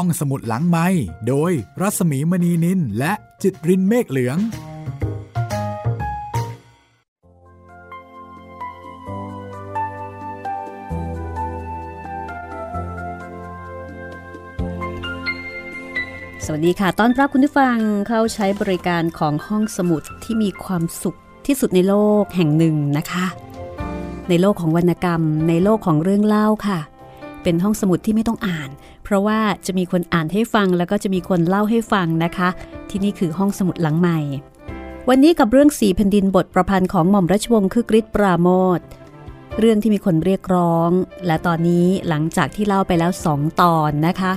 ห้องสมุดหลังไม้โดยรัสมีมณีนินและจิตรินเมฆเหลือง สวัสดีค่ะ ต้อนรับคุณผู้ฟังเข้าใช้บริการของห้องสมุดที่มีความสุขที่สุดในโลกแห่งหนึ่งนะคะ ในโลกของวรรณกรรม ในโลกของเรื่องเล่าค่ะ เป็นห้องสมุดที่ไม่ต้องอ่าน เพราะว่าจะมีคนอ่านให้ฟังแล้วก็จะมีคนเล่าให้ฟังนะคะ ที่นี่คือห้องสมุดหลังใหม่ วันนี้กับเรื่องสีแผ่นดินบทประพันธ์ของหม่อมราชวงศ์คือกริชปราโมทเรื่องที่มีคนเรียกร้อง และตอนนี้หลังจากที่เล่าไปแล้วสองตอนนะคะ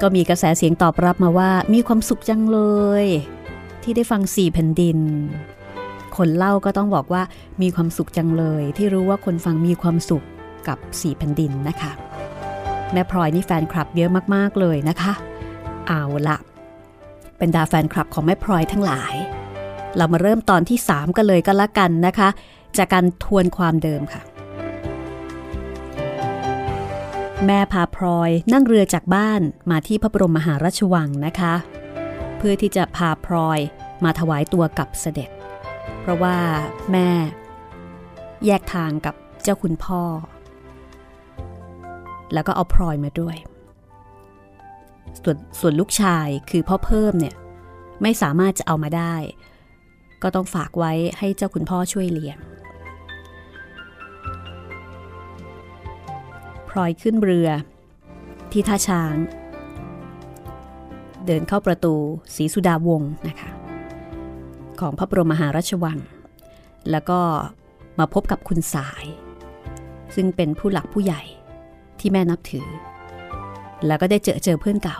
ก็มีกระแสเสียงตอบรับมาว่ามีความสุขจังเลย ที่ได้ฟังสี่แผ่นดิน คนเล่าก็ต้องบอกว่ามีความสุขจังเลย ที่รู้ว่าคนฟังมีความสุข กับสี่แผ่นดินนะคะ แม่พลอยนี่แฟนคลับเยอะมากๆเลยนะคะ เอาละเป็นดาแฟนคลับของแม่พลอยทั้งหลาย เรามาเริ่มตอนที่ 3 กันเลยก็แล้วกันนะคะ จากการทวนความเดิมค่ะ แม่พาพลอยนั่งเรือจากบ้านมาที่พระบรมมหาราชวังนะคะ เพื่อที่จะพาพลอยมาถวายตัวกับเสด็จ เพราะว่าแม่ แยกทางกับเจ้าคุณพ่อ แล้วก็เอาพลอยมาด้วย ส่วนส่วนลูกชายคือพ่อเพิ่มเนี่ยไม่สามารถจะเอามาได้ ก็ต้องฝากไว้ให้เจ้าคุณพ่อช่วยเลี้ยงพลอยขึ้นเรือ ที่ท่าช้าง เดินเข้าประตูศรีสุดาวงศ์นะคะของพระบรมมหาราชวัง แล้วก็มาพบกับคุณสาย ซึ่งเป็นผู้หลักผู้ใหญ่ ที่แม่นับถือ แล้วก็ได้เจอเจอเพื่อนเก่า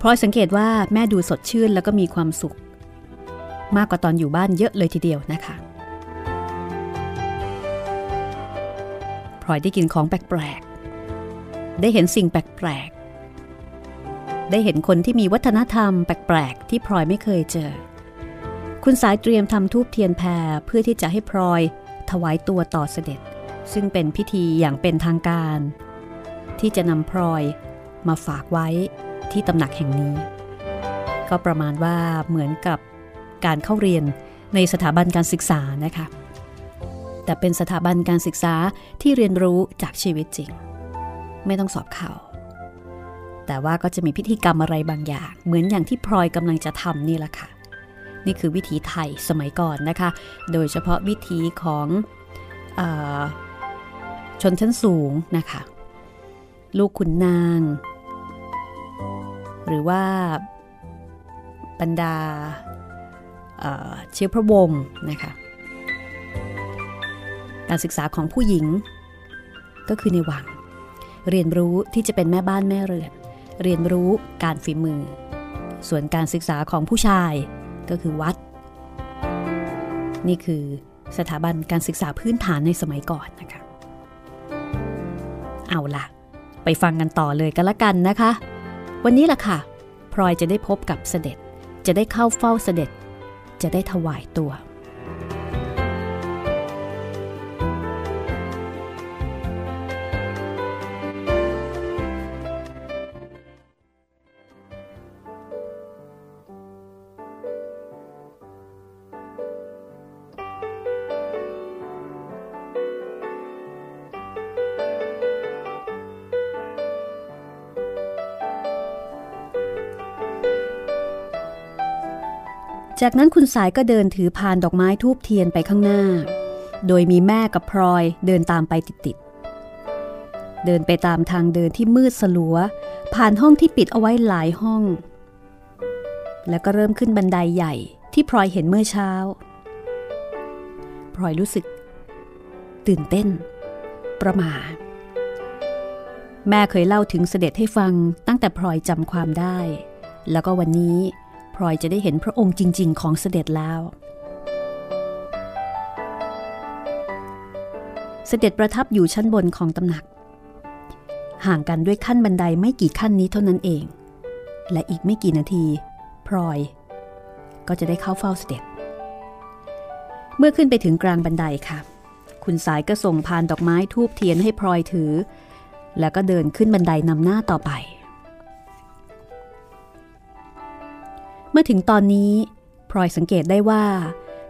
พลอยสังเกตว่าแม่ดูสดชื่นแล้วก็มีความสุข มากกว่าตอนอยู่บ้านเยอะเลยทีเดียวนะคะพลอยได้กินของแปลกๆ ได้เห็นสิ่งแปลกๆ ได้เห็นคนที่มีวัฒนธรรมแปลกๆ ที่พลอยไม่เคยเจอ คุณสายเตรียมทำทูบเทียนแพรเพื่อที่จะให้พลอยถวายตัวต่อเสด็จ ซึ่งเป็นพิธีอย่างเป็นทางการ ที่จะนำพลอยมาฝากไว้ที่ตำหนักแห่งนี้ ก็ประมาณว่าเหมือนกับการเข้าเรียนในสถาบันการศึกษานะคะ แต่เป็นสถาบันการศึกษาที่เรียนรู้จากชีวิตจริง ไม่ต้องสอบเข่าแต่ว่าก็จะมีพิธีกรรมอะไรบางอย่าง เหมือนอย่างที่พลอยกำลังจะทำนี่แหละค่ะ นี่คือวิถีไทยสมัยก่อนนะคะ โดยเฉพาะวิถีของอ ชนชั้นสูงนะคะ ลูกขุนนาง หรือว่าบรรดาเชื้อพระวงศ์นะคะการศึกษาของผู้หญิง ก็คือในวัง เรียนรู้ที่จะเป็นแม่บ้านแม่เรือน เรียนรู้การฝีมือ ส่วนการศึกษาของผู้ชายก็คือวัด นี่คือสถาบันการศึกษาพื้นฐานในสมัยก่อนนะคะ เอาละไปฟังกันต่อเลยกันละกันนะคะ วันนี้ล่ะค่ะ พลอยจะได้พบกับเสด็จ จะได้เข้าเฝ้าเสด็จ จะได้ถวายตัว จากนั้นคุณสายก็เดินถือพานดอกไม้ทูบเทียนไปข้างหน้า โดยมีแม่กับพลอยเดินตามไปติดๆ เดินไปตามทางเดินที่มืดสลัว ผ่านห้องที่ปิดเอาไว้หลายห้อง แล้วก็เริ่มขึ้นบันไดใหญ่ที่พลอยเห็นเมื่อเช้า พลอยรู้สึก ตื่นเต้น ประหมาแม่เคยเล่าถึงเสด็จให้ฟังตั้งแต่พลอยจำความได้ แล้วก็วันนี้ พลอยจะได้เห็นพระองค์จริง ๆ ของเสด็จแล้ว เสด็จประทับอยู่ชั้นบนของตำหนัก ห่างกันด้วยขั้นบันไดไม่กี่ขั้นนี้เท่านั้นเอง และอีกไม่กี่นาที พลอย ก็จะได้เข้าเฝ้าเสด็จ เมื่อขึ้นไปถึงกลางบันไดค่ะ คุณสายก็ส่งพานดอกไม้ทูบเทียนให้พลอยถือ แล้วก็เดินขึ้นบันไดนำหน้าต่อไป มื่อถึงตอนนี้พลอยสังเกตได้ว่า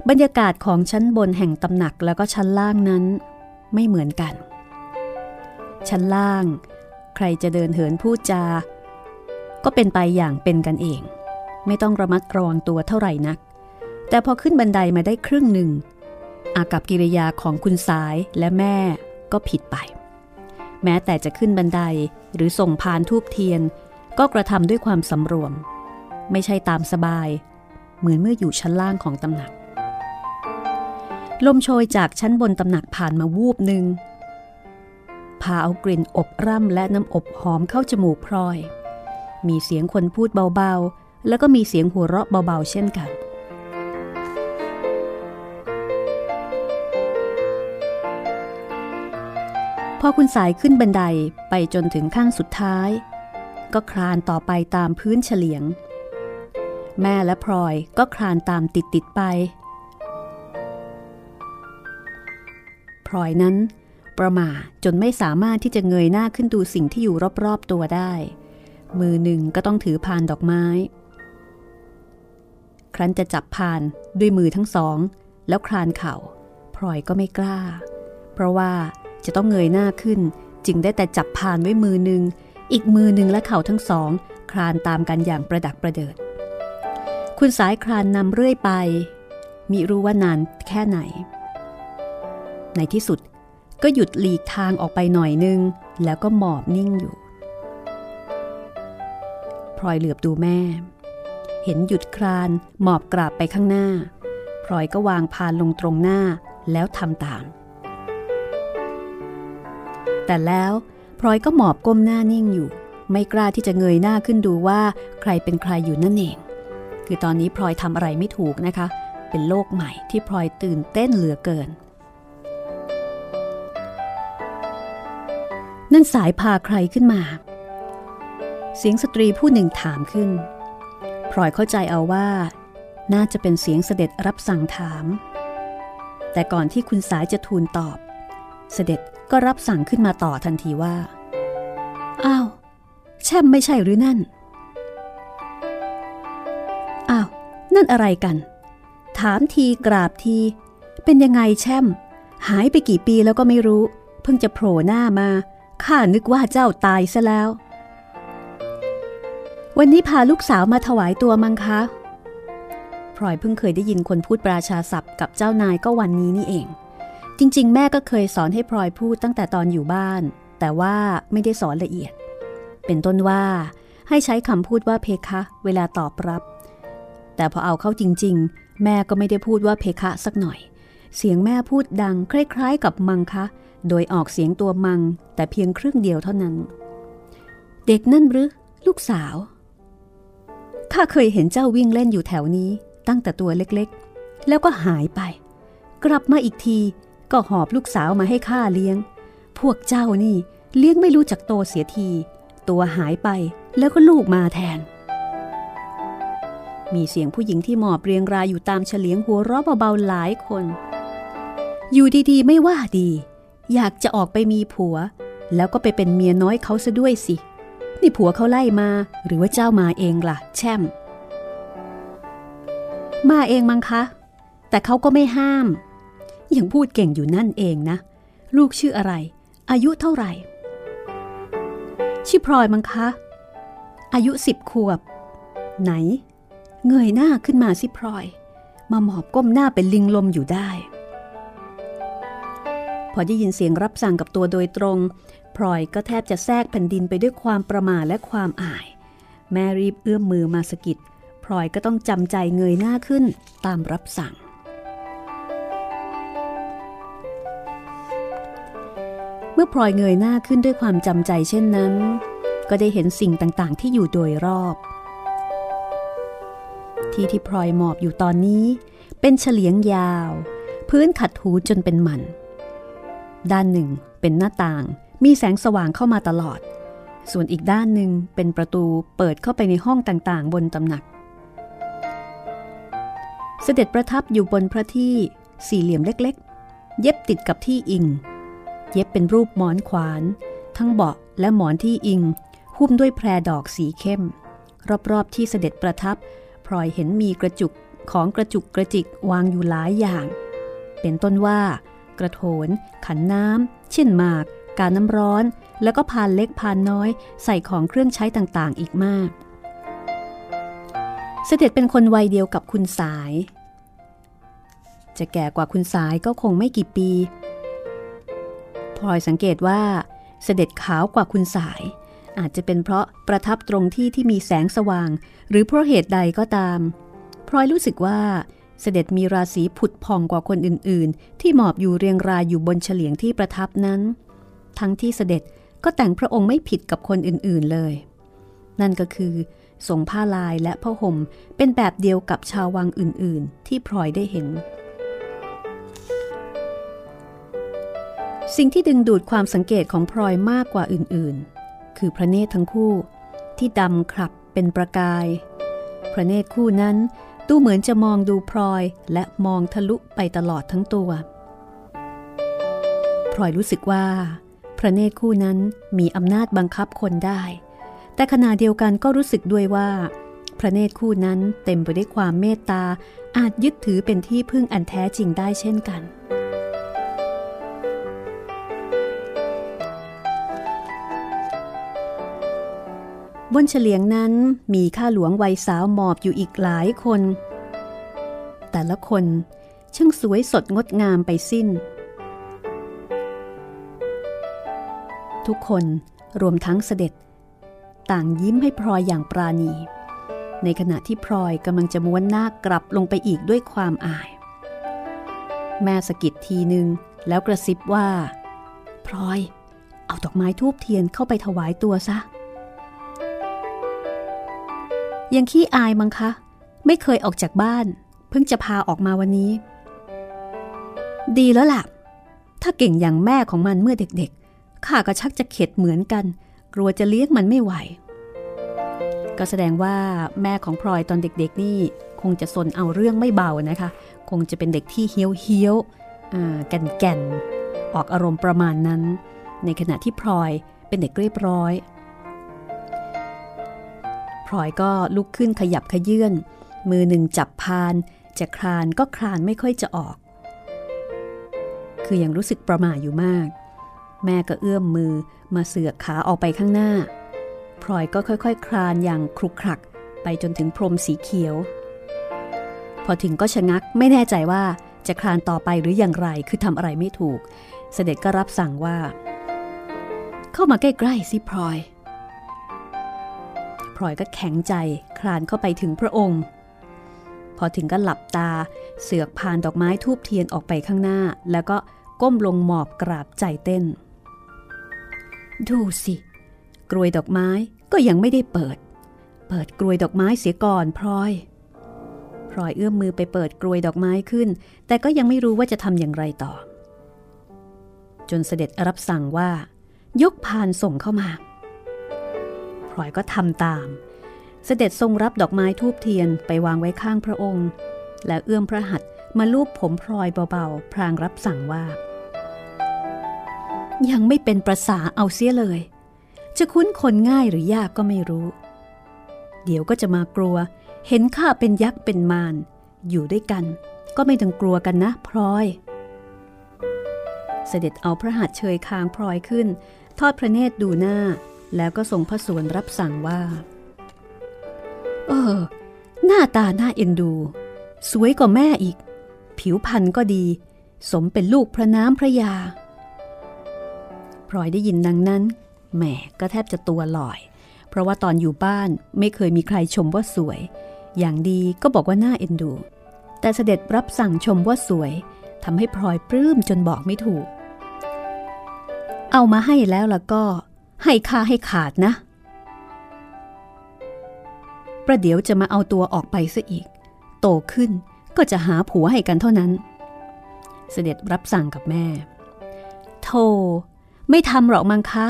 บรรยากาศของชั้นบนแห่งตำหนักแล้วก็ชั้นล่างนั้นไม่เหมือนกัน ชั้นล่าง ใครจะเดินเหินพูดจา ก็เป็นไปอย่างเป็นกันเอง ไม่ต้องระมัดระวังตัวเท่าไหร่นัก แต่พอขึ้นบันไดมาได้ครึ่งหนึ่ง อากับกิริยาของคุณสายและแม่ก็ผิดไป แม้แต่จะขึ้นบันไดหรือส่งพานทูบเทียน ก็กระทำด้วยความสำรวม ไม่ใช่ตามสบาย เหมือนเมื่ออยู่ชั้นล่างของตำหนัก ลมโชยจากชั้นบนตำหนักผ่านมาวูบหนึ่งพาเอากลิ่นอบร่ำและน้ำอบหอมเข้าจมูกพลอย มีเสียงคนพูดเบาๆ แล้วก็มีเสียงหัวเราะเบาๆ เช่นกัน พอคุณสายขึ้นบันไดไปจนถึงขั้นสุดท้าย ก็คลานต่อไปตามพื้นเฉลียง แม่และพลอยก็คลานตามติดติดไป พลอยนั้น ประมาจนไม่สามารถที่จะเงยหน้าขึ้นดูสิ่งที่อยู่รอบๆตัวได้ มือหนึ่งก็ต้องถือพานดอกไม้ ครั้นจะจับพานด้วยมือทั้งสอง แล้วคลานเข่าพลอยก็ไม่กล้า เพราะว่าจะต้องเงยหน้าขึ้น จึงได้แต่จับพานไว้มือหนึ่งอีกมือหนึ่งและเข่าทั้งสอง คลานตามกันอย่างประดักประเดิด คุณสายคลานนำเรื่อยไป มิรู้ว่านานแค่ไหน ในที่สุดก็หยุดหลีกทางออกไปหน่อยนึง แล้วก็หมอบนิ่งอยู่พลอยเหลือบดูแม่ เห็นหยุดคลานหมอบกราบไปข้างหน้าพลอยก็วางพานลงตรงหน้าแล้วทำตาม แต่แล้วพลอยก็หมอบก้มหน้านิ่งอยู่ ไม่กล้าที่จะเงยหน้าขึ้นดูว่าใครเป็นใครอยู่นั่นเอง คือตอนนี้พลอยทำอะไรไม่ถูกนะคะ เป็นโลกใหม่ที่พลอยตื่นเต้นเหลือเกิน นั่นสายพาใครขึ้นมา เสียงสตรีผู้หนึ่งถามขึ้น พลอยเข้าใจเอาว่า น่าจะเป็นเสียงเสด็จรับสั่งถาม แต่ก่อนที่คุณสายจะทูลตอบ เสด็จก็รับสั่งขึ้นมาต่อทันทีว่า อ้าว แช่มไม่ใช่หรือนั่น นั่นอะไรกัน ถามทีกราบที เป็นยังไงแช่ม หายไปกี่ปีแล้วก็ไม่รู้ เพิ่งจะโผล่หน้ามาข้านึกว่าเจ้าตายซะแล้ว วันนี้พาลูกสาวมาถวายตัวมังคะพลอยเพิ่งเคยได้ยินคนพูดปราชาศัพท์กับเจ้านายก็วันนี้นี่เอง จริง ๆ แม่ก็เคยสอนให้พลอยพูดตั้งแต่ตอนอยู่บ้าน แต่ว่าไม่ได้สอนละเอียด เป็นต้นว่าให้ใช้คำพูดว่าเพคะ เวลาตอบรับ แต่พอเอาเข้าจริง ๆ แม่ก็ไม่ได้พูดว่าเพคะสักหน่อย เสียงแม่พูดดังคล้าย ๆ กับมังคะ โดยออกเสียงตัวมัง แต่เพียงครึ่งเดียวเท่านั้น เด็กนั่นหรือ ลูกสาว ข้าเคยเห็นเจ้าวิ่งเล่นอยู่แถวนี้ตั้งแต่ตัวเล็กๆ แล้วก็หายไป กลับมาอีกทีก็หอบลูกสาวมาให้ข้าเลี้ยง พวกเจ้านี่เลี้ยงไม่รู้จักโตเสียที ตัวหายไปแล้วก็ลูกมาแทน มีเสียงผู้หญิงที่หมอบเรียงรายอยู่ตามเฉลียงหัวเราะเบาๆหลายคน อยู่ดีๆ ไม่ว่าดี อยากจะออกไปมีผัว แล้วก็ไปเป็นเมียน้อยเขาซะด้วยสิ นี่ผัวเขาไล่มา หรือว่าเจ้ามาเองล่ะ แช่ม มาเองมั้งคะ แต่เขาก็ไม่ห้าม ยังพูดเก่งอยู่นั่นเองนะ ลูกชื่ออะไร อายุเท่าไหร่ ชื่อพลอยมั้งคะ อายุสิบขวบ ไหน เงยหน้าขึ้นมาสิพลอย มาหมอบก้มหน้าเป็นลิงลมอยู่ได้ พอได้ยินเสียงรับสั่งกับตัวโดยตรงพลอยก็แทบจะแทรกแผ่นดินไปด้วยความประมาทและความอาย แม่รีบเอื้อมมือมาสกิดพลอยก็ต้องจำใจเงยหน้าขึ้นตามรับสั่ง เมื่อพลอยเงยหน้าขึ้นด้วยความจำใจเช่นนั้น ก็ได้เห็นสิ่งต่างๆ ที่อยู่โดยรอบ ที่ที่พลอยหมอบอยู่ตอนนี้ เป็นเฉลียงยาว พื้นขัดหูจนเป็นหมัน ด้านหนึ่งเป็นหน้าต่างมีแสงสว่างเข้ามาตลอด ส่วนอีกด้านหนึ่งเป็นประตูเปิดเข้าไปในห้องต่างๆ บนตำหนัก เสด็จประทับอยู่บนพระที่สี่เหลี่ยมเล็กๆ เย็บติดกับที่อิง เย็บเป็นรูปหมอนขวาน ทั้งเบาะและหมอนที่อิง หุ้มด้วยแพรดอกสีเข้ม รอบๆที่เสด็จประทับ พลอยเห็นมีกระจุกของกระจุกกระจิกวางอยู่หลายอย่าง เป็นต้นว่า กระโถน ขันน้ำเช่นหมาก กาน้ำร้อน แล้วก็พานเล็กพานน้อย ใส่ของเครื่องใช้ต่างๆ อีกมาก เสด็จเป็นคนวัยเดียวกับคุณสาย จะแก่กว่าคุณสายก็คงไม่กี่ปีพลอยสังเกตว่าเสด็จขาวกว่าคุณสาย อาจจะเป็นเพราะประทับตรงที่ที่มีแสงสว่าง หรือเพราะเหตุใดก็ตามพลอยรู้สึกว่าเสด็จมีราศีผุดพองกว่าคนอื่น ๆ ที่หมอบอยู่เรียงรายอยู่บนเฉลียงที่ประทับนั้น ทั้งที่เสด็จก็แต่งพระองค์ไม่ผิดกับคนอื่น ๆ เลย นั่นก็คือทรงผ้าลายและผ้าห่มเป็นแบบเดียวกับชาววังอื่น ๆ ที่พลอยได้เห็น สิ่งที่ดึงดูดความสังเกตของพลอยมากกว่าอื่น ๆ คือพระเนตรทั้งคู่ ที่ดำครับเป็นประกาย พระเนตรคู่นั้นดูเหมือนจะมองดูพลอยและมองทะลุไปตลอดทั้งตัวพลอยรู้สึกว่า พระเนตรคู่นั้นมีอำนาจบังคับคนได้ แต่ขณะเดียวกันก็รู้สึกด้วยว่า พระเนตรคู่นั้นเต็มไปด้วยความเมตตาอาจยึดถือเป็นที่พึ่งอันแท้จริงได้เช่นกัน บนเฉลียงนั้นมีข้าหลวงวัยสาวหมอบอยู่อีกหลายคน แต่ละคนช่างสวยสดงดงามไปสิ้น ทุกคนรวมทั้งเสด็จ ต่างยิ้มให้พลอยอย่างปราณี ในขณะที่พลอยกำลังจะม้วนหน้ากลับลงไปอีกด้วยความอาย แม่สกิดทีหนึ่งแล้วกระซิบว่า พลอย เอาดอกไม้ทูบเทียนเข้าไปถวายตัวซะ ยังขี้อายมั้งคะ ไม่เคยออกจากบ้าน เพิ่งจะพาออกมาวันนี้ ดีแล้วล่ะ ถ้าเก่งอย่างแม่ของมันเมื่อเด็กๆ ข้าก็ชักจะเข็ดเหมือนกัน กลัวจะเลี้ยงมันไม่ไหว ก็แสดงว่าแม่ของพลอยตอนเด็กๆ นี่ คงจะสนเอาเรื่องไม่เบานะคะ คงจะเป็นเด็กที่เฮี้ยวเฮี้ยวแก่นแก่นออกอารมณ์ประมาณนั้น ในขณะที่พลอยเป็นเด็กเรียบร้อย พลอยก็ลุกขึ้นขยับขยื่นมือหนึ่งจับพานจะคลานก็คลานไม่ค่อยจะออก คือยังรู้สึกประหม่าอยู่มาก แม่ก็เอื้อมมือมาเสือกขาออกไปข้างหน้า พลอยก็ค่อยๆคคลานอย่างครุกครักไปจนถึงพรมสีเขียว พอถึงก็ชะงักไม่แน่ใจว่าจะคลานต่อไปหรืออย่างไรคือทำอะไรไม่ถูก เสด็จก็รับสั่งว่า เข้ามาใกล้ๆสิพลอย พลอยก็แข็งใจคลานเข้าไปถึงพระองค์ พอถึงก็หลับตาเสือกผ่านดอกไม้ทูบเทียนออกไปข้างหน้า แล้วก็ก้มลงหมอบกราบใจเต้น ดูสิกรวยดอกไม้ก็ยังไม่ได้เปิด เปิดกรวยดอกไม้เสียก่อนพลอยพลอยเอื้อมมือไปเปิดกรวยดอกไม้ขึ้น แต่ก็ยังไม่รู้ว่าจะทำอย่างไรต่อ จนเสด็จรับสั่งว่า ยกพานส่งเข้ามา ลอยก็ทำตาม เสด็จทรงรับดอกไม้ทูบเทียนไปวางไว้ข้างพระองค์ และเอื้อมพระหัตถ์มาลูบผมพลอยเบาๆ พรางรับสั่งว่า ยังไม่เป็นประสาเอาเสียเลย จะคุ้นคนง่ายหรือยากก็ไม่รู้ เดี๋ยวก็จะมากลัว เห็นข้าเป็นยักษ์เป็นมารอยู่ด้วยกัน ก็ไม่ต้องกลัวกันนะพลอย เสด็จเอาพระหัตถ์เชยคางพลอยขึ้น ทอดพระเนตรดูหน้า แล้วก็ทรงพระสวนรับสั่งว่า เออ หน้าตาหน้าเอ็นดู สวยกว่าแม่อีก ผิวพรรณก็ดี สมเป็นลูกพระน้ำพระยาพลอยได้ยินดังนั้น แหมก็แทบจะตัวลอย เพราะว่าตอนอยู่บ้านไม่เคยมีใครชมว่าสวย อย่างดีก็บอกว่าหน้าเอ็นดู แต่เสด็จรับสั่งชมว่าสวยทำให้พลอยปลื้มจนบอกไม่ถูก เอามาให้แล้วล่ะก็ ให้ค่าให้ขาดนะ ประเดี๋ยวจะมาเอาตัวออกไปซะอีก โตขึ้นก็จะหาผัวให้กันเท่านั้น เสด็จรับสั่งกับแม่ โธไม่ทำหรอกมังคะ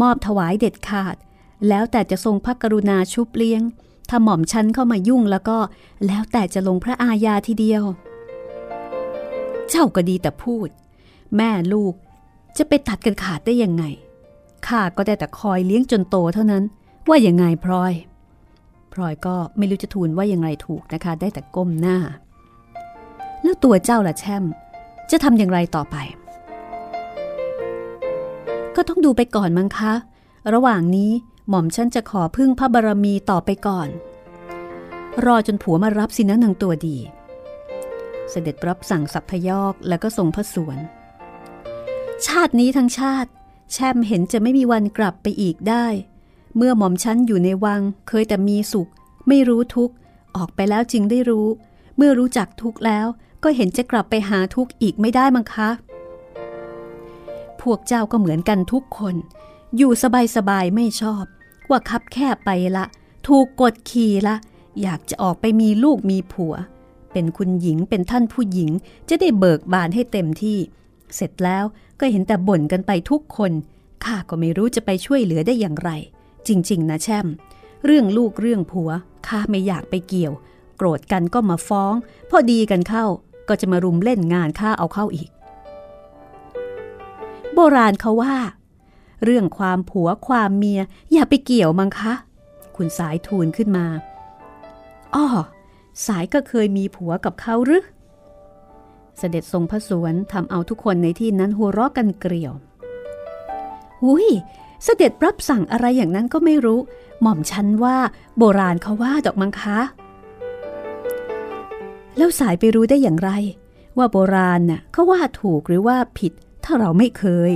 มอบถวายเด็ดขาด แล้วแต่จะทรงพระกรุณาชุบเลี้ยง ถ้าหม่อมชันเข้ามายุ่งแล้วก็แล้วแต่จะลงพระอาญาทีเดียว เจ้าก็ดีแต่พูด แม่ลูกจะไปตัดกันขาดได้ยังไง ข้าก็ได้แต่คอยเลี้ยงจนโตเท่านั้น ว่าอยังไงพลอย พลอยก็ไม่รู้จะทูลว่าอยังไงถูกนะคะ ได้แต่ก้มหน้า แล้วตัวเจ้าละแช่ม จะทำอย่างไรต่อไป ก็ต้องดูไปก่อนมั้งคะ ระหว่างนี้หม่อมฉันจะขอพึ่งพระบารมีต่อไปก่อน รอจนผัวมารับสินะนางตัวดี เสด็จรับสั่งสับพยอกแล้วก็ทรงพระสวน ชาตินี้ทั้งชาติ แช่มเห็นจะไม่มีวันกลับไปอีกได้ เมื่อหม่อมฉันอยู่ในวัง เคยแต่มีสุข ไม่รู้ทุกข์ออกไปแล้วจึงได้รู้ เมื่อรู้จักทุกข์แล้วก็เห็นจะกลับไปหาทุกข์อีกไม่ได้มั้งคะ พวกเจ้าก็เหมือนกันทุกคน อยู่สบายๆไม่ชอบ ว่าคับแคบไปละ ถูกกดขี่ละ อยากจะออกไปมีลูกมีผัว เป็นคุณหญิงเป็นท่านผู้หญิงจะได้เบิกบานให้เต็มที่ เสร็จแล้วก็เห็นแต่บ่นกันไปทุกคนข้าก็ไม่รู้จะไปช่วยเหลือได้อย่างไร จริง ๆ นะแช่ม เรื่องลูกเรื่องผัวข้าไม่อยากไปเกี่ยว โกรธกันก็มาฟ้อง พอดีกันเข้าก็จะมารุมเล่นงานข้าเอาเข้าอีก โบราณเขาว่า เรื่องความผัวความเมีย อย่าไปเกี่ยวมั้งคะ คุณสายทูลขึ้นมาอ้อสายก็เคยมีผัวกับเขาหรือ เสด็จทรงพระสวนทำเอาทุกคนในที่นั้นหัวเราะกันเกลียว หุยเสด็จรับสั่งอะไรอย่างนั้นก็ไม่รู้ หม่อมฉันว่าโบราณเขาว่าดอกมังคะแล้วสายไปรู้ได้อย่างไร ว่าโบราณน่ะเขาว่าถูกหรือว่าผิด ถ้าเราไม่เคย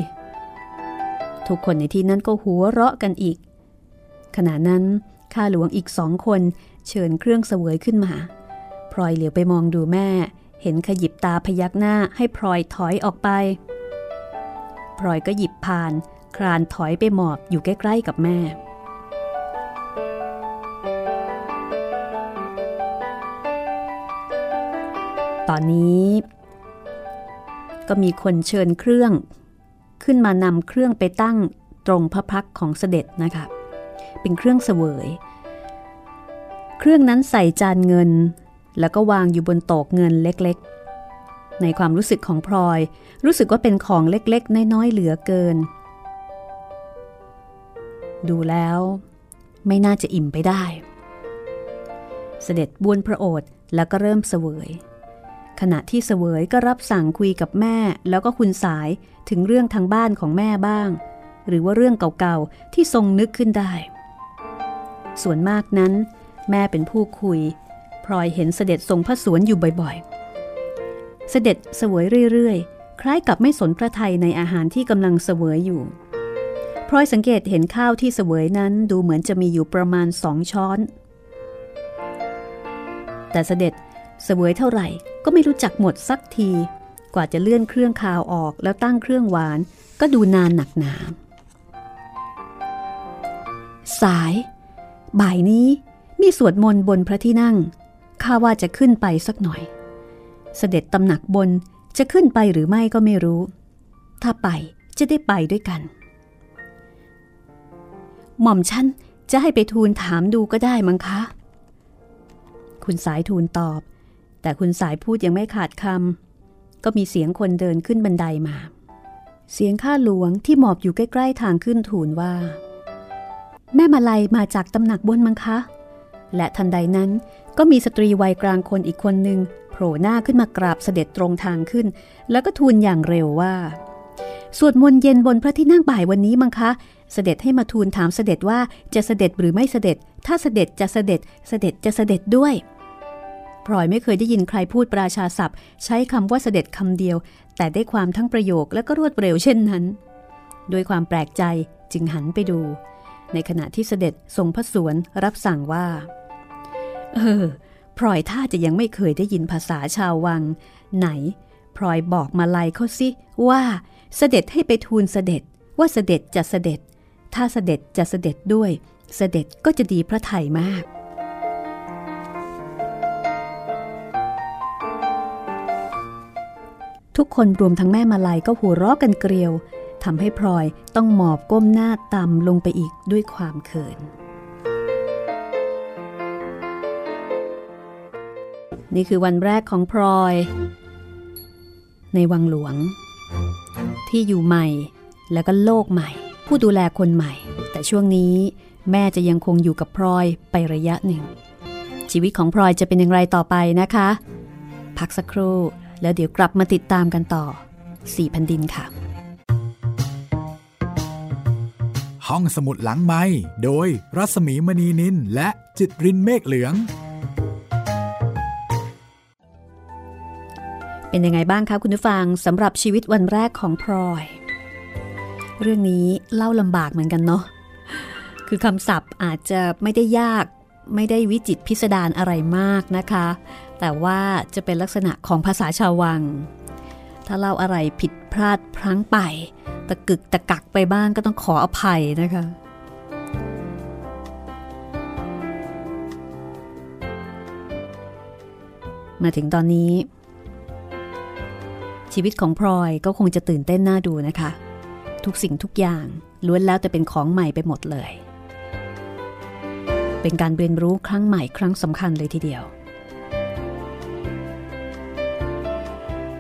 ทุกคนในที่นั้นก็หัวเราะกันอีก ขณะนั้นข้าหลวงอีกสองคนเชิญเครื่องเสวยขึ้นมาพลอยเหลียวไปมองดูแม่ เห็นขยิบตาพยักหน้าให้พลอยถอยออกไปพลอยก็หยิบผานคลานถอยไปหมอบอยู่ใกล้ ๆ กับแม่ ตอนนี้ ก็มีคนเชิญเครื่อง ขึ้นมานำเครื่องไปตั้งตรงพระพักของเสด็จนะคะ เป็นเครื่องเสวย เครื่องนั้นใส่จานเงิน แล้วก็วางอยู่บนโต๊ะเงินเล็กๆ ในความรู้สึกของพลอย รู้สึกว่าเป็นของเล็กๆ น้อยๆ เหลือเกิน ดูแล้ว ไม่น่าจะอิ่มไปได้ เสด็จบุญพระโอษฐ์แล้วก็เริ่มเสวยขณะที่เสวยก็รับสั่งคุยกับแม่ แล้วก็คุณสายถึงเรื่องทางบ้านของแม่บ้าง หรือว่าเรื่องเก่าๆที่ทรงนึกขึ้นได้ ส่วนมากนั้น แม่เป็นผู้คุย พลอยเห็นเสด็จทรงพระสวนอยู่บ่อยๆ เสด็จเสวยเรื่อยๆ คล้ายกับไม่สนพระไทยในอาหารที่กำลังเสวยอยู่ พลอยสังเกตเห็นข้าวที่เสวยนั้นดูเหมือนจะมีอยู่ประมาณสองช้อน แต่เสด็จเสวยเท่าไหร่ก็ไม่รู้จักหมดสักที กว่าจะเลื่อนเครื่องคาวออกแล้วตั้งเครื่องหวานก็ดูนานหนักหนาสาย บ่ายนี้มีสวดมนต์บนพระที่นั่ง ข้าว่าจะขึ้นไปสักหน่อย เสด็จตำหนักบนจะขึ้นไปหรือไม่ก็ไม่รู้ ถ้าไปจะได้ไปด้วยกัน หม่อมฉันจะให้ไปทูลถามดูก็ได้มั้งคะ คุณสายทูลตอบ แต่คุณสายพูดยังไม่ขาดคำก็มีเสียงคนเดินขึ้นบันไดามา เสียงข้าหลวงที่หมอบอยู่ใกล้ ๆ ทางขึ้นทูลว่า แม่มาลัยมาจากตำหนักบนมั้งคะ และทันใดนั้นก็มีสตรีวัยกลางคนอีกคนหนึ่งโผล่หน้าขึ้นมากราบเสด็จตรงทางขึ้น แล้วก็ทูลอย่างเร็วว่า สวดมนต์เย็นบนพระที่นั่งบ่ายวันนี้มั้งคะ เสด็จให้มาทูลถามเสด็จว่าจะเสด็จหรือไม่เสด็จ ถ้าเสด็จจะเสด็จ เสด็จจะเสด็จด้วยพลอยไม่เคยได้ยินใครพูดปราชาศัพท์ ใช้คำว่าเสด็จคำเดียว แต่ได้ความทั้งประโยคและก็รวดเร็วเช่นนั้น ด้วยความแปลกใจจึงหันไปดู ในขณะที่เสด็จทรงพระสวนรับสั่งว่า เออพลอยท่าจะยังไม่เคยได้ยินภาษาชาววัง ไหนพลอยบอกมาลายเขาสิว่าเสด็จให้ไปทูลเสด็จว่าเสด็จจะเสด็จ ถ้าเสด็จจะเสด็จด้วย เสด็จก็จะดีพระไทยมากทุกคนรวมทั้งแม่มาลัยก็หัวเราะกันเกลียว ทำให้พลอยต้องหมอบก้มหน้าต่ำลงไปอีกด้วยความเขิน นี่คือวันแรกของพลอย ในวังหลวง ที่อยู่ใหม่แล้วก็โลกใหม่ ผู้ดูแลคนใหม่ แต่ช่วงนี้แม่จะยังคงอยู่กับพลอยไประยะหนึ่ง ชีวิตของพลอยจะเป็นอย่างไรต่อไปนะคะ พักสักครู่แล้วเดี๋ยวกลับมาติดตามกันต่อสี่แผ่นดินค่ะ ห้องสมุดหลังไม้โดยรัสมีมณีนินและจิตรินเมฆเหลือง เป็นยังไงบ้างคะคุณผู้ฟังสำหรับชีวิตวันแรกของพลอย เรื่องนี้เล่าลำบากเหมือนกันเนาะคือคำศัพท์อาจจะไม่ได้ยากไม่ได้วิจิตพิสดารอะไรมากนะคะ แต่ว่าจะเป็นลักษณะของภาษาชาววัง ถ้าเล่าอะไรผิดพลาดพลั้งไป ตะกึกตะกักไปบ้างก็ต้องขออภัยนะคะ มาถึงตอนนี้ ชีวิตของพลอยก็คงจะตื่นเต้นน่าดูนะคะ ทุกสิ่งทุกอย่างล้วนแล้วแต่เป็นของใหม่ไปหมดเลย เป็นการเรียนรู้ครั้งใหม่ครั้งสำคัญเลยทีเดียว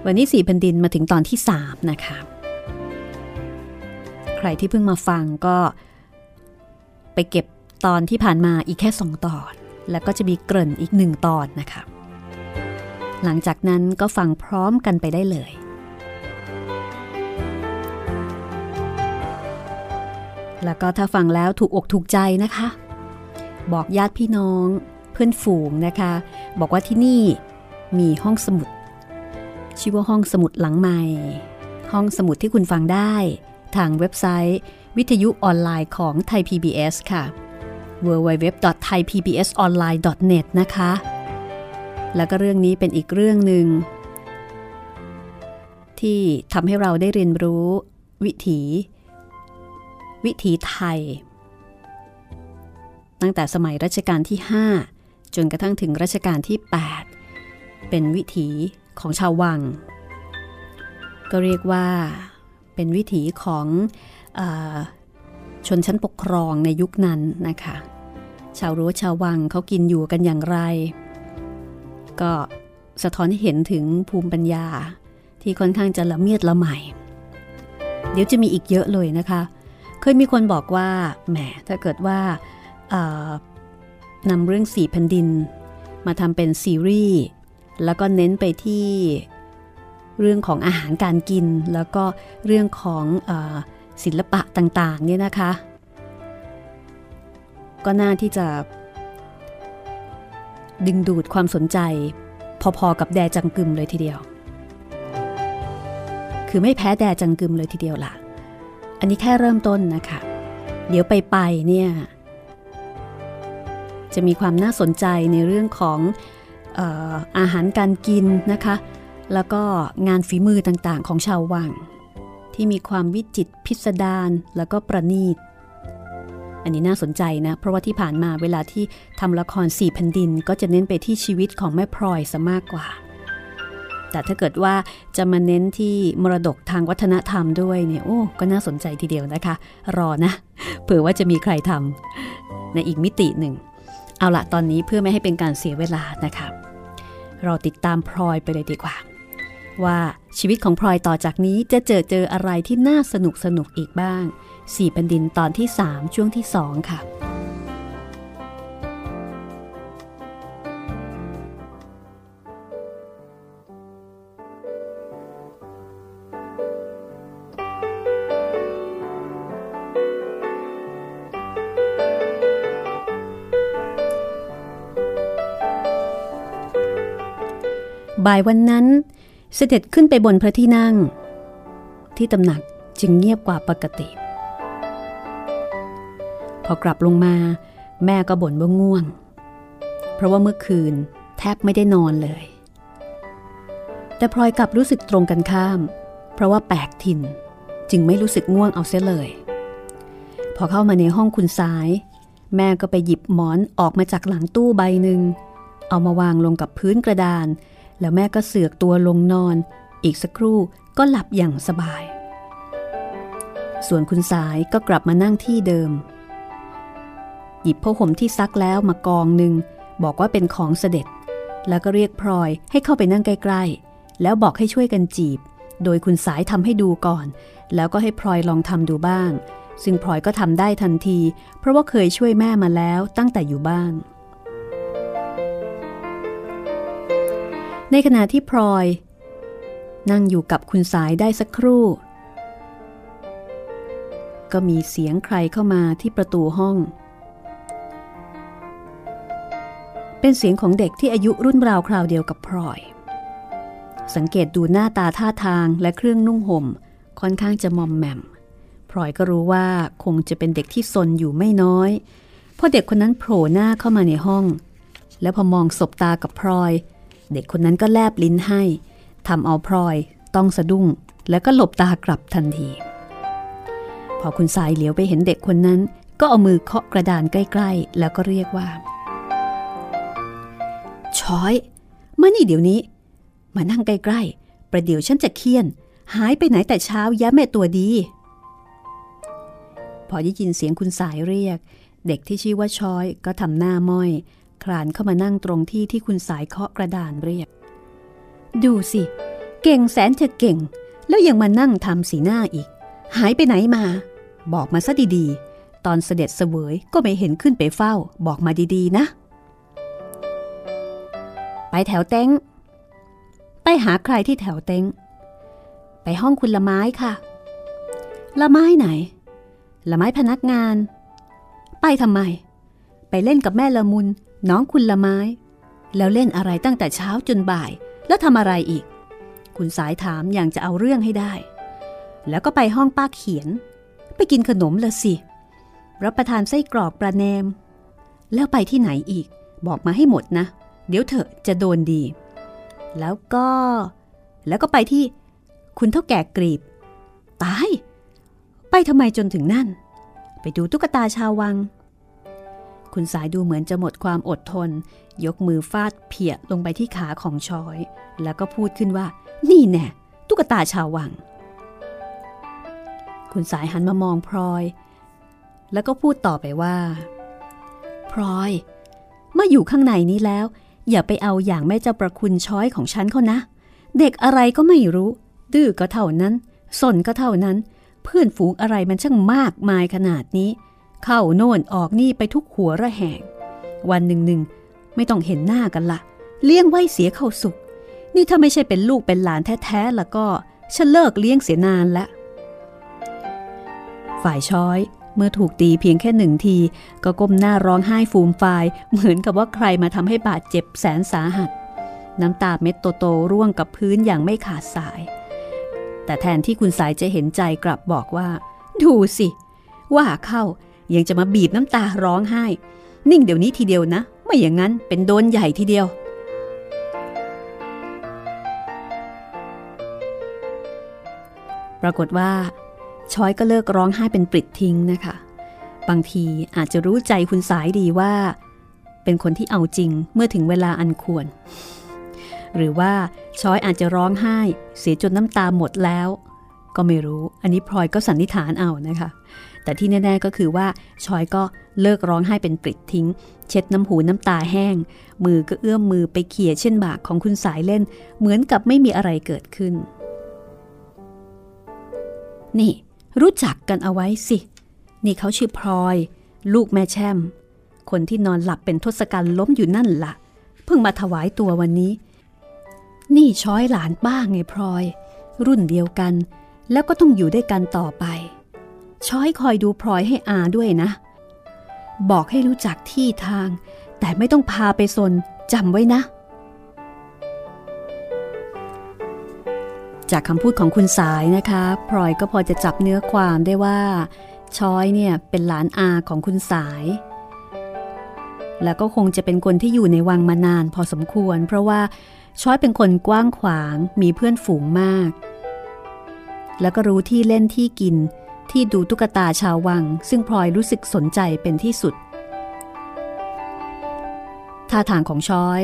วันนี้สี่แผ่นดินมาถึงตอนที่สามนะคะ ใครที่เพิ่งมาฟังก็ไปเก็บตอนที่ผ่านมาอีกแค่สองตอน แล้วก็จะมีเกริ่นอีกหนึ่งตอนนะคะ หลังจากนั้นก็ฟังพร้อมกันไปได้เลย แล้วก็ถ้าฟังแล้วถูกอกถูกใจนะคะ บอกญาติพี่น้องเพื่อนฝูงนะคะ บอกว่าที่นี่มีห้องสมุด ชื่อว่าห้องสมุดหลังใหม่ ห้องสมุดที่คุณฟังได้ ทางเว็บไซต์ วิทยุออนไลน์ของไทย PBS ค่ะ www.thaipbsonline.net นะคะ แล้วก็เรื่องนี้เป็นอีกเรื่องหนึ่ง ที่ทำให้เราได้เรียนรู้วิถี วิถีไทย ตั้งแต่สมัยรัชกาลที่ 5 จนกระทั่งถึงรัชกาลที่ 8 เป็นวิถีของชาววัง ก็เรียกว่า เป็นวิถีของอชนชั้นปกครองในยุคนั้นนะคะ ชาวรั้วชาววังเขากินอยู่กันอย่างไร ก็สะท้อนให้เห็นถึงภูมิปัญญาที่ค่อนข้างจะละเมียดละไมเดี๋ยวจะมีอีกเยอะเลยนะคะ เคยมีคนบอกว่าแหมถ้าเกิดว่านำเรื่องสี่แผ่นดิน มาทำเป็นซีรีส์แล้วก็เน้นไปที่ เรื่องของอาหารการกิน แล้วก็เรื่องของอศิลปะต่างๆเนี่ยนะคะ ก็น่าที่จะ ดึงดูดความสนใจพอๆกับแดจังกึมเลยทีเดียว คือไม่แพ้แดจังกึมเลยทีเดียวล่ะ อันนี้แค่เริ่มต้นนะคะ เดี๋ยวไปไปเนี่ยจะมีความน่าสนใจในเรื่องของออาหารการกินนะคะ แล้วก็งานฝีมือต่างๆ ของชาววัง ที่มีความวิจิตพิสดารแล้วก็ประณีต อันนี้น่าสนใจนะ เพราะว่าที่ผ่านมาเวลาที่ทำละครสี่แผ่นดิน ก็จะเน้นไปที่ชีวิตของแม่พลอยซะมากกว่า แต่ถ้าเกิดว่าจะมาเน้นที่มรดกทางวัฒนธรรมด้วยเนี่ยโอ้ก็น่าสนใจทีเดียวนะคะ รอนะเผื่อว่าจะมีใครทำในอีกมิติหนึ่ง เอาละตอนนี้เพื่อไม่ให้เป็นการเสียเวลานะคะเราติดตามพลอยไปเลยดีกว่า ว่าชีวิตของพลอยต่อจากนี้จะเจอเจออะไรที่น่าสนุกสนุกอีกบ้างสี่เป็นดินตอนที่ 3 ช่วงที่ 2 ค่ะบ่ายวันนั้น เสด็จขึ้นไปบนพระที่นั่ง ที่ตำหนักจึงเงียบกว่าปกติ พอกลับลงมาแม่ก็บ่นว่าง่วง เพราะว่าเมื่อคืนแทบไม่ได้นอนเลย แต่พลอยกลับรู้สึกตรงกันข้าม เพราะว่าแปลกถิ่นจึงไม่รู้สึกง่วงเอาเสียเลย พอเข้ามาในห้องคุณสาย แม่ก็ไปหยิบหมอนออกมาจากหลังตู้ใบหนึ่งเอามาวางลงกับพื้นกระดาน แล้วแม่ก็เสือกตัวลงนอน อีกสักครู่ก็หลับอย่างสบาย ส่วนคุณสายก็กลับมานั่งที่เดิม หยิบผ้าห่มที่ซักแล้วมากองหนึ่งบอกว่าเป็นของเสด็จ แล้วก็เรียกพลอยให้เข้าไปนั่งใกล้ๆ แล้วบอกให้ช่วยกันจีบ โดยคุณสายทำให้ดูก่อน แล้วก็ให้พลอยลองทำดูบ้าง ซึ่งพลอยก็ทำได้ทันที เพราะว่าเคยช่วยแม่มาแล้วตั้งแต่อยู่บ้าน ในขณะที่พลอย นั่งอยู่กับคุณสายได้สักครู่ ก็มีเสียงใครเข้ามาที่ประตูห้อง เป็นเสียงของเด็กที่อายุรุ่นราวคราวเดียวกับพลอย สังเกตดูหน้าตาท่าทางและเครื่องนุ่งห่มค่อนข้างจะมอมแมมพลอยก็รู้ว่าคงจะเป็นเด็กที่ซนอยู่ไม่น้อยพราะเด็กคนนั้นโผล่หน้าเข้ามาในห้อง แล้วพอมองสบตากับพลอย เด็กคนนั้นก็แลบลิ้นให้ทำเอาพลอยต้องสะดุ้ง แล้วก็หลบตากลับทันที พอคุณสายเหลียวไปเห็นเด็กคนนั้น ก็เอามือเคาะกระดานใกล้ๆ แล้วก็เรียกว่า ช้อย มานี่เดี๋ยวนี้ มานั่งใกล้ๆ ประเดี๋ยวฉันจะเคี่ยน หายไปไหนแต่เช้าย้แม่ตัวดี พอได้ยินเสียงคุณสายเรียก เด็กที่ชื่อว่าช้อยก็ทำหน้าม้อย ลานเข้ามานั่งตรงที่ที่คุณสายเคาะกระดานเรียก ดูสิ เก่งแสนเธอเก่ง แล้วยังมานั่งทำสีหน้าอีก หายไปไหนมา บอกมาซะดีๆ ตอนเสด็จเสวยก็ไม่เห็นขึ้นไปเฝ้า บอกมาดีๆนะ ไปแถวเต้งไปหาใครที่แถวเต้งไปห้องคุณละไม้ค่ะ ละไม้ไหน ละไม้พนักงาน ไปทำไม ไปเล่นกับแม่ละมุน น้องคุณละไม้ แล้วเล่นอะไรตั้งแต่เช้าจนบ่าย แล้วทำอะไรอีก คุณสายถามอย่างจะเอาเรื่องให้ได้ แล้วก็ไปห้องป้าเขียน ไปกินขนมละสิรับประทานไส้กรอกปลาแนม แล้วไปที่ไหนอีก บอกมาให้หมดนะ เดี๋ยวเถอะจะโดนดี แล้วก็ แล้วก็ไปที่ คุณเท่าแก่กรีบ ตาย ไปทำไมจนถึงนั่น ไปดูตุ๊กตาชาววัง คุณสายดูเหมือนจะหมดความอดทน ยกมือฟาดเพียลงไปที่ขาของชอย แล้วก็พูดขึ้นว่า นี่แน่ตุ๊กตาชาววัง คุณสายหันมามองพลอย แล้วก็พูดต่อไปว่า พลอย เมื่ออยู่ข้างในนี้แล้ว อย่าไปเอาอย่างแม่เจ้าประคุณช้อยของฉันเขานะ เด็กอะไรก็ไม่รู้ ดื้อก็เท่านั้นสนก็เท่านั้น เพื่อนฝูงอะไรมันช่างมากมายขนาดนี้ เข้าโน่นออกนี่ไปทุกหัวระแหง วันหนึ่งหนึ่งไม่ต้องเห็นหน้ากันละ เลี้ยงไว้เสียเข้าสุขนี่ถ้าไม่ใช่เป็นลูกเป็นหลานแท้ๆแล้วก็ฉันเลิกเลี้ยงเสียนานละ ฝ่ายช้อยเมื่อถูกตีเพียงแค่หนึ่งที ก็ก้มหน้าร้องไห้ฟูมฟายเหมือนกับว่าใครมาทำให้บาดเจ็บแสนสาหัส น้ำตาเม็ดโตๆร่วงกับพื้นอย่างไม่ขาดสาย แต่แทนที่คุณสายจะเห็นใจกลับบอกว่า ดูสิ ว่าเข้า ยังจะมาบีบน้ำตาร้องไห้ นิ่งเดี๋ยวนี้ทีเดียวนะ ไม่อย่างนั้นเป็นโดนใหญ่ทีเดียว ปรากฏว่าช้อยก็เลิกร้องไห้เป็นปริดทิ้งนะคะ บางทีอาจจะรู้ใจคุณสายดีว่า เป็นคนที่เอาจริงเมื่อถึงเวลาอันควร หรือว่าช้อยอาจจะร้องไห้ เสียจนน้ำตาหมดแล้ว ก็ไม่รู้ อันนี้พลอยก็สันนิษฐานเอานะคะแต่ที่แน่ ๆก็คือว่าชอยก็เลิกร้องไห้เป็นปริดทิ้ง เช็ดน้ำหูน้ำตาแห้ง มือก็เอื้อมมือไปเขี่ยเช่นบากของคุณสายเล่น เหมือนกับไม่มีอะไรเกิดขึ้น นี่ รู้จักกันเอาไว้สิ นี่เขาชื่อพลอย ลูกแม่แช่ม คนที่นอนหลับเป็นทศกัณฐ์ล้มอยู่นั่นละ่ะ เพิ่งมาถวายตัววันนี้ นี่ช้อยหลานป้าไงพลอย รุ่นเดียวกัน แล้วก็ต้องอยู่ด้วยกันต่อไป ช้อยคอยดูพลอยให้อาด้วยนะ บอกให้รู้จักที่ทาง แต่ไม่ต้องพาไปซนจำไว้นะ จากคำพูดของคุณสายนะคะพลอยก็พอจะจับเนื้อความได้ว่า ช้อยเนี่ยเป็นหลานอาของคุณสาย แล้วก็คงจะเป็นคนที่อยู่ในวังมานานพอสมควร เพราะว่าช้อยเป็นคนกว้างขวางมีเพื่อนฝูงมาก แล้วก็รู้ที่เล่นที่กิน ที่ดูตุ๊กตาชาววัง ซึ่งพลอยรู้สึกสนใจเป็นที่สุด ท่าทางของช้อย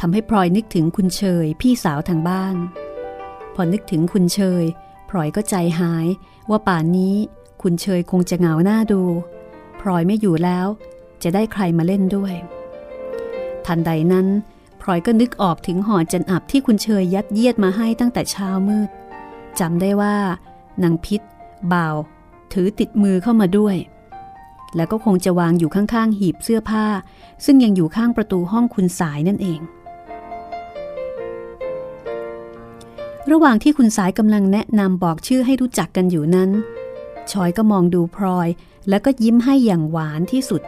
ทำให้พลอยนึกถึงคุณเชยพี่สาวทางบ้าน พอนึกถึงคุณเชยพลอยก็ใจหายว่าป่านนี้คุณเชยคงจะเหงาหน้าดูพลอยไม่อยู่แล้ว จะได้ใครมาเล่นด้วย ทันใดนั้นพลอยก็นึกออกถึงห่อจันอับที่คุณเชยยัดเยียดมาให้ตั้งแต่เช้ามืดจำได้ว่านางพิษ บ่าวถือติดมือเข้ามาด้วย แล้วก็คงจะวางอยู่ข้างๆ หีบเสื้อผ้า ซึ่งยังอยู่ข้างประตูห้องคุณสายนั่นเอง ระหว่างที่คุณสายกำลังแนะนำบอกชื่อให้รู้จักกันอยู่นั้น ชอยก็มองดูพลอย แล้วก็ยิ้มให้อย่างหวานที่สุด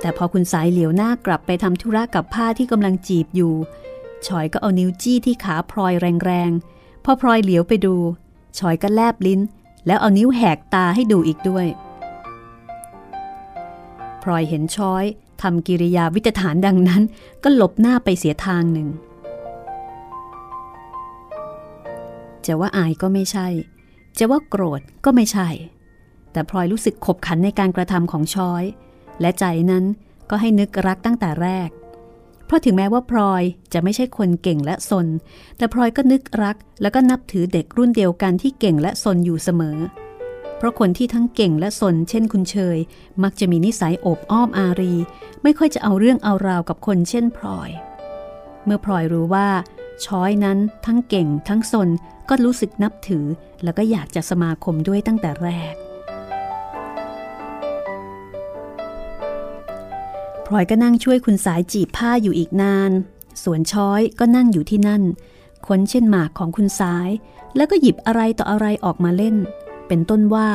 แต่พอคุณสายเหลียวหน้ากลับไปทำธุระกับผ้าที่กำลังจีบอยู่ ชอยก็เอานิ้วจี้ที่ขาพลอยแรงๆ พอพลอยเหลียวไปดู ชอยก็แลบลิ้น แล้วเอานิ้วแหกตาให้ดูอีกด้วยพลอยเห็นชอยทำกิริยาวิจฐานดังนั้น ก็หลบหน้าไปเสียทางหนึ่ง จะว่าอายก็ไม่ใช่ จะว่าโกรธก็ไม่ใช่ แต่พลอยรู้สึกขบขันในการกระทำของชอย และใจนั้นก็ให้นึกรักตั้งแต่แรก เพราะถึงแม้ว่าพลอยจะไม่ใช่คนเก่งและสน แต่พลอยก็นึกรักแล้วก็นับถือเด็กรุ่นเดียวกันที่เก่งและสนอยู่เสมอ เพราะคนที่ทั้งเก่งและสน เช่นคุณเชย มักจะมีนิสัยโอบอ้อมอารี ไม่ค่อยจะเอาเรื่องเอาราวกับคนเช่นพลอย เมื่อพลอยรู้ว่าช้อยนั้นทั้งเก่งทั้งสนก็รู้สึกนับถือ แล้วก็อยากจะสมาคมด้วยตั้งแต่แรก พลอยก็นั่งช่วยคุณสายจีบผ้าอยู่อีกนาน ส่วนช้อยก็นั่งอยู่ที่นั่น ค้นเช่นหมากของคุณสาย แล้วก็หยิบอะไรต่ออะไรออกมาเล่น เป็นต้นว่า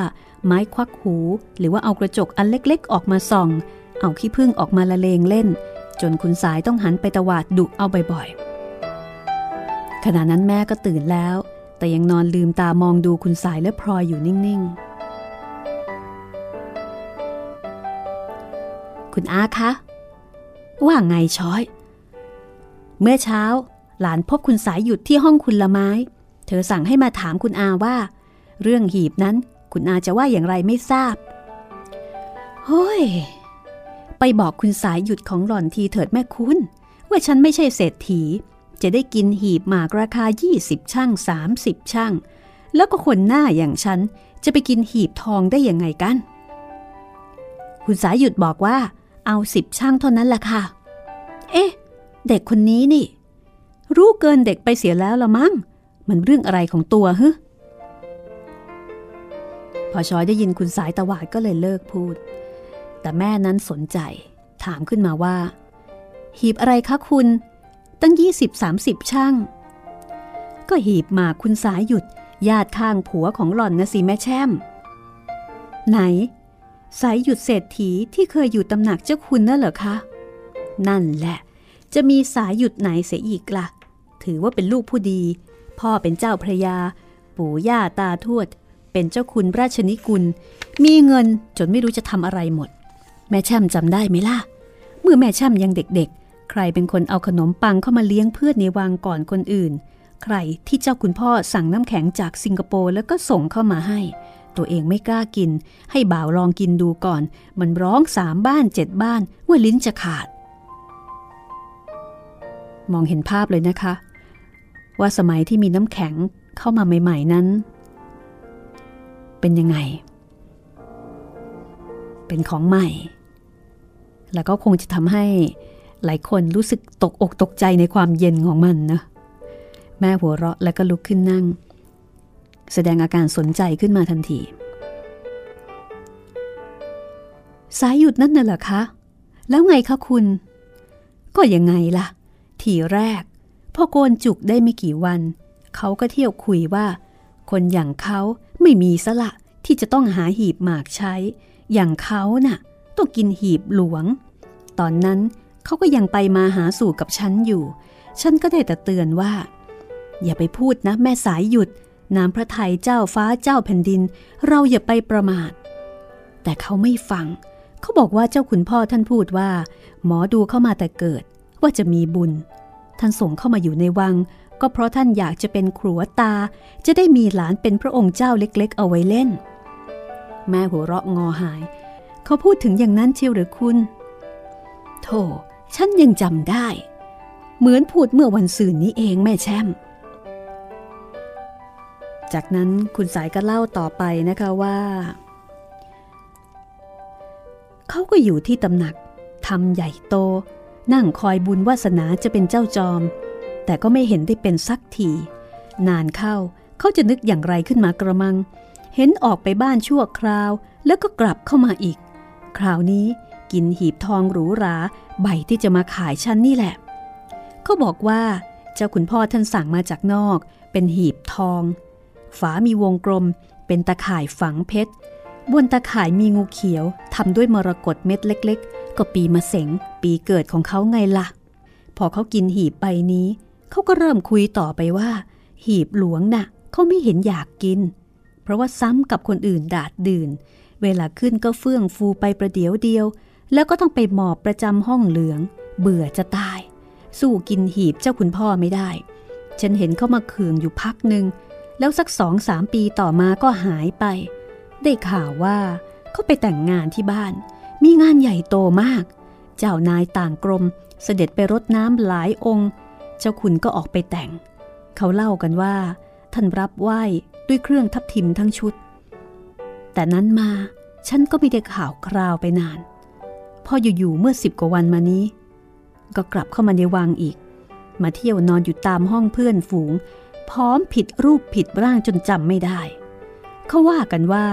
ไม้ควักหู หรือว่าเอากระจกอันเล็กๆ ออกมาส่อง เอาขี้ผึ้งออกมาละเลงเล่น จนคุณสายต้องหันไปตวาดดุเอาบ่อยๆ ขณะนั้นแม่ก็ตื่นแล้ว แต่ยังนอนลืมตามองดูคุณสายและพลอยอยู่นิ่งๆ คุณอาคะ ว่าไงช้อย เมื่อเช้า หลานพบคุณสายหยุดที่ห้องคุณละไม้ เธอสั่งให้มาถามคุณอาว่า เรื่องหีบนั้นคุณอาจะว่าอย่างไรไม่ทราบเฮ้ย ไปบอกคุณสายหยุดของหล่อนทีเถิดแม่คุณ ว่าฉันไม่ใช่เศรษฐี จะได้กินหีบหมากราคา 20 ช่าง 30 ช่าง แล้วก็คนหน้าอย่างฉันจะไปกินหีบทองได้ยังไงกัน คุณสายหยุดบอกว่า เอาสิบช่างเท่านั้นแหละค่ะ เอ๊ะ เด็กคนนี้นี่ รู้เกินเด็กไปเสียแล้วละมั้ง มันเรื่องอะไรของตัวฮึพอชอยได้ยินคุณสายตะวาดก็เลยเลิกพูด แต่แม่นั้นสนใจ ถามขึ้นมาว่า หีบอะไรคะคุณ ตั้ง 20-30 ช่าง ก็หีบหมากคุณสายหยุด ญาติข้างผัวของหล่อนนะสิแม่แช่ม ไหน สายหยุดเศรษฐีที่เคยอยู่ตำหนักเจ้าคุณนั่นเหรอคะ นั่นแหละ จะมีสายหยุดไหนเสียอีกละ่ะ ถือว่าเป็นลูกผู้ดี พ่อเป็นเจ้าพระยา ปู่ย่าตาทวด เป็นเจ้าคุณราชนิกุล มีเงินจนไม่รู้จะทำอะไรหมด แม่ช่ำจำได้ไหมล่ะ เมื่อแม่ช่ำยังเด็กๆ ใครเป็นคนเอาขนมปังเข้ามาเลี้ยงเพื่อนในวังก่อนคนอื่น ใครที่เจ้าคุณพ่อสั่งน้ำแข็งจากสิงคโปร์แล้วก็ส่งเข้ามาให้ ตัวเองไม่กล้ากิน ให้บ่าวลองกินดูก่อน มันร้องสามบ้านเจ็ดบ้านว่าลิ้นจะขาด มองเห็นภาพเลยนะคะ ว่าสมัยที่มีน้ำแข็งเข้ามาใหม่ ๆนั้น เป็นยังไง เป็นของใหม่ แล้วก็คงจะทำให้หลายคนรู้สึกตกอกตกใจในความเย็นของมันนะแม่หัวเราะแล้วก็ลุกขึ้นนั่ง แสดงอาการสนใจขึ้นมาทันที สายหยุดนั่นน่ะเหรอคะ แล้วไงคะคุณ ก็ยังไงล่ะ ทีแรกพอโกนจุกได้ไม่กี่วัน เขาก็เที่ยวคุยว่า คนอย่างเขาไม่มีสละที่จะต้องหาหีบหมากใช้ อย่างเขาน่ะต้องกินหีบหลวง ตอนนั้นเขาก็ยังไปมาหาสู่กับฉันอยู่ ฉันก็ได้แต่เตือนว่า อย่าไปพูดนะแม่สายหยุด น้ำพระทัยเจ้าฟ้าเจ้าแผ่นดิน เราอย่าไปประมาท แต่เขาไม่ฟัง เขาบอกว่าเจ้าขุนพ่อท่านพูดว่า หมอดูเข้ามาแต่เกิด ว่าจะมีบุญ ท่านส่งเข้ามาอยู่ในวัง ก็เพราะท่านอยากจะเป็นครัวตา จะได้มีหลานเป็นพระองค์เจ้าเล็กๆ เอาไว้เล่น แม่หัวเราะงอหาย เขาพูดถึงอย่างนั้นเชียวหรือคุณ โธ่ฉันยังจำได้ เหมือนพูดเมื่อวันสื่นนี้เองแม่แช่ม จากนั้นคุณสายก็เล่าต่อไปนะคะว่า เขาก็อยู่ที่ตำหนักทำใหญ่โต นั่งคอยบุญวาสนาจะเป็นเจ้าจอม แต่ก็ไม่เห็นได้เป็นสักที นานเข้าเขาจะนึกอย่างไรขึ้นมากระมัง เห็นออกไปบ้านชั่วคราว แล้วก็กลับเข้ามาอีก คราวนี้กินหีบทองหรูหราใบที่จะมาขายฉันนี่แหละ เขาบอกว่า เจ้าคุณพ่อท่านสั่งมาจากนอก เป็นหีบทอง ฝามีวงกลม เป็นตะข่ายฝังเพชร บนตะข่ายมีงูเขียวทำด้วยมรกตเม็ดเล็ก ๆ ก็ปีมะเสงปีเกิดของเขาไงละ่ะ พอเขากินหีบใบนี้ เขาก็เริ่มคุยต่อไปว่า หีบหลวงนะ่ะเขาไม่เห็นอยากกิน เพราะว่าซ้ำกับคนอื่นดาดดื่น เวลาขึ้นก็เฟื่องฟูไปประเดี๋ยวเดียว แล้วก็ต้องไปหมอบประจำห้องเหลือง เบื่อจะตาย สู้กินหีบเจ้าคุณพ่อไม่ได้ ฉันเห็นเขามาเคืองอยู่พักหนึ่ง แล้วสักสองสามปีต่อมาก็หายไป ได้ข่าวว่าเขาไปแต่งงานที่บ้าน มีงานใหญ่โตมาก เจ้านายต่างกรมเสด็จไปรดน้ำหลายองค์ เจ้าคุณก็ออกไปแต่ง เขาเล่ากันว่า ท่านรับไหว้ด้วยเครื่องทับทิมทั้งชุด แต่นั้นมาฉันก็ไม่ได้ข่าวคราวไปนาน พออยู่ๆเมื่อสิบกว่าวันมานี้ ก็กลับเข้ามาในวังอีก มาเที่ยวนอนอยู่ตามห้องเพื่อนฝูง พร้อมผิดรูปผิดร่างจนจำไม่ได้ เขาว่ากันว่า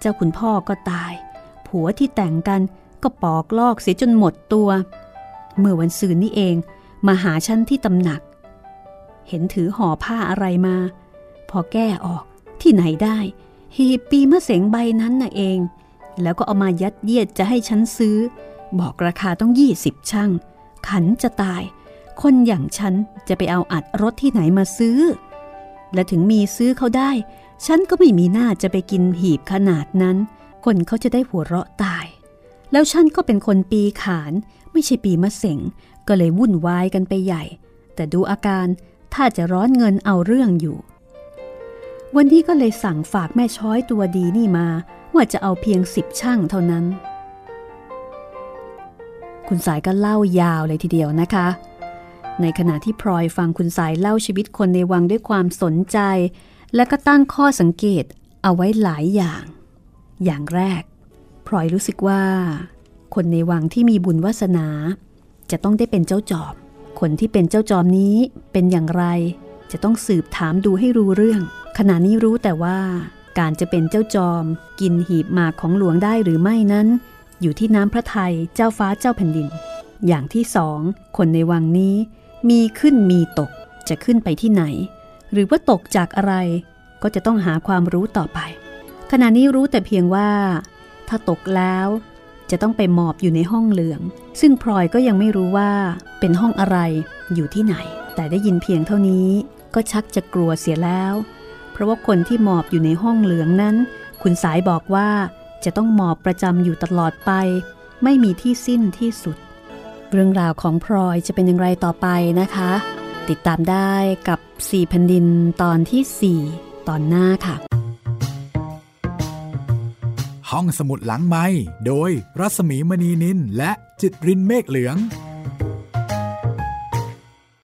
เจ้าคุณพ่อก็ตาย ผัวที่แต่งกันก็ปอกลอกเสียจนหมดตัว เมื่อวันซืนนี่เองมาหาฉันที่ตำหนัก เห็นถือห่อผ้าอะไรมา พอแก้ออกที่ไหนได้หีบปีมะเสงใบนั้นน่ะเอง แล้วก็เอามายัดเยียดจะให้ฉันซื้อ บอกราคาต้องยี่สิบช่างขันจะตาย คนอย่างฉันจะไปเอาอัดรถที่ไหนมาซื้อ และถึงมีซื้อเขาได้ ฉันก็ไม่มีหน้าจะไปกินหีบขนาดนั้น คนเขาจะได้หัวเราะตาย แล้วฉันก็เป็นคนปีขาน ไม่ใช่ปีมะเสงก็เลยวุ่นวายกันไปใหญ่ แต่ดูอาการถ้าจะร้อนเงินเอาเรื่องอยู่ วันนี้ก็เลยสั่งฝากแม่ช้อยตัวดีนี่มา ว่าจะเอาเพียงสิบช่างเท่านั้น คุณสายก็เล่ายาวเลยทีเดียวนะคะ ในขณะที่พลอยฟังคุณสายเล่าชีวิตคนในวังด้วยความสนใจ และก็ตั้งข้อสังเกตเอาไว้หลายอย่าง อย่างแรกพลอยรู้สึกว่า คนในวังที่มีบุญวาสนา จะต้องได้เป็นเจ้าจอม คนที่เป็นเจ้าจอมนี้เป็นอย่างไร จะต้องสืบถามดูให้รู้เรื่อง ขณะนี้รู้แต่ว่า การจะเป็นเจ้าจอม กินหีบหมากของหลวงได้หรือไม่นั้น อยู่ที่น้ำพระทัยเจ้าฟ้าเจ้าแผ่นดิน อย่างที่สองคนในวังนี้ มีขึ้นมีตกจะขึ้นไปที่ไหน หรือว่าตกจากอะไร ก็จะต้องหาความรู้ต่อไป ขณะนี้รู้แต่เพียงว่า ถ้าตกแล้วจะต้องไปหมอบอยู่ในห้องเหลือง ซึ่งพลอยก็ยังไม่รู้ว่าเป็นห้องอะไรอยู่ที่ไหน แต่ได้ยินเพียงเท่านี้ก็ชักจะกลัวเสียแล้ว เพราะว่าคนที่หมอบอยู่ในห้องเหลืองนั้น คุณสายบอกว่าจะต้องหมอบประจำอยู่ตลอดไป ไม่มีที่สิ้นที่สุด เรื่องราวของพลอยจะเป็นอย่างไรต่อไปนะคะ ติดตามได้กับ 4 แผ่นดินตอนที่ 4 ตอนหน้าค่ะ ห้องสมุดหลังไม้โดยรัศมีมณีนินและจิตรินเมฆเหลือง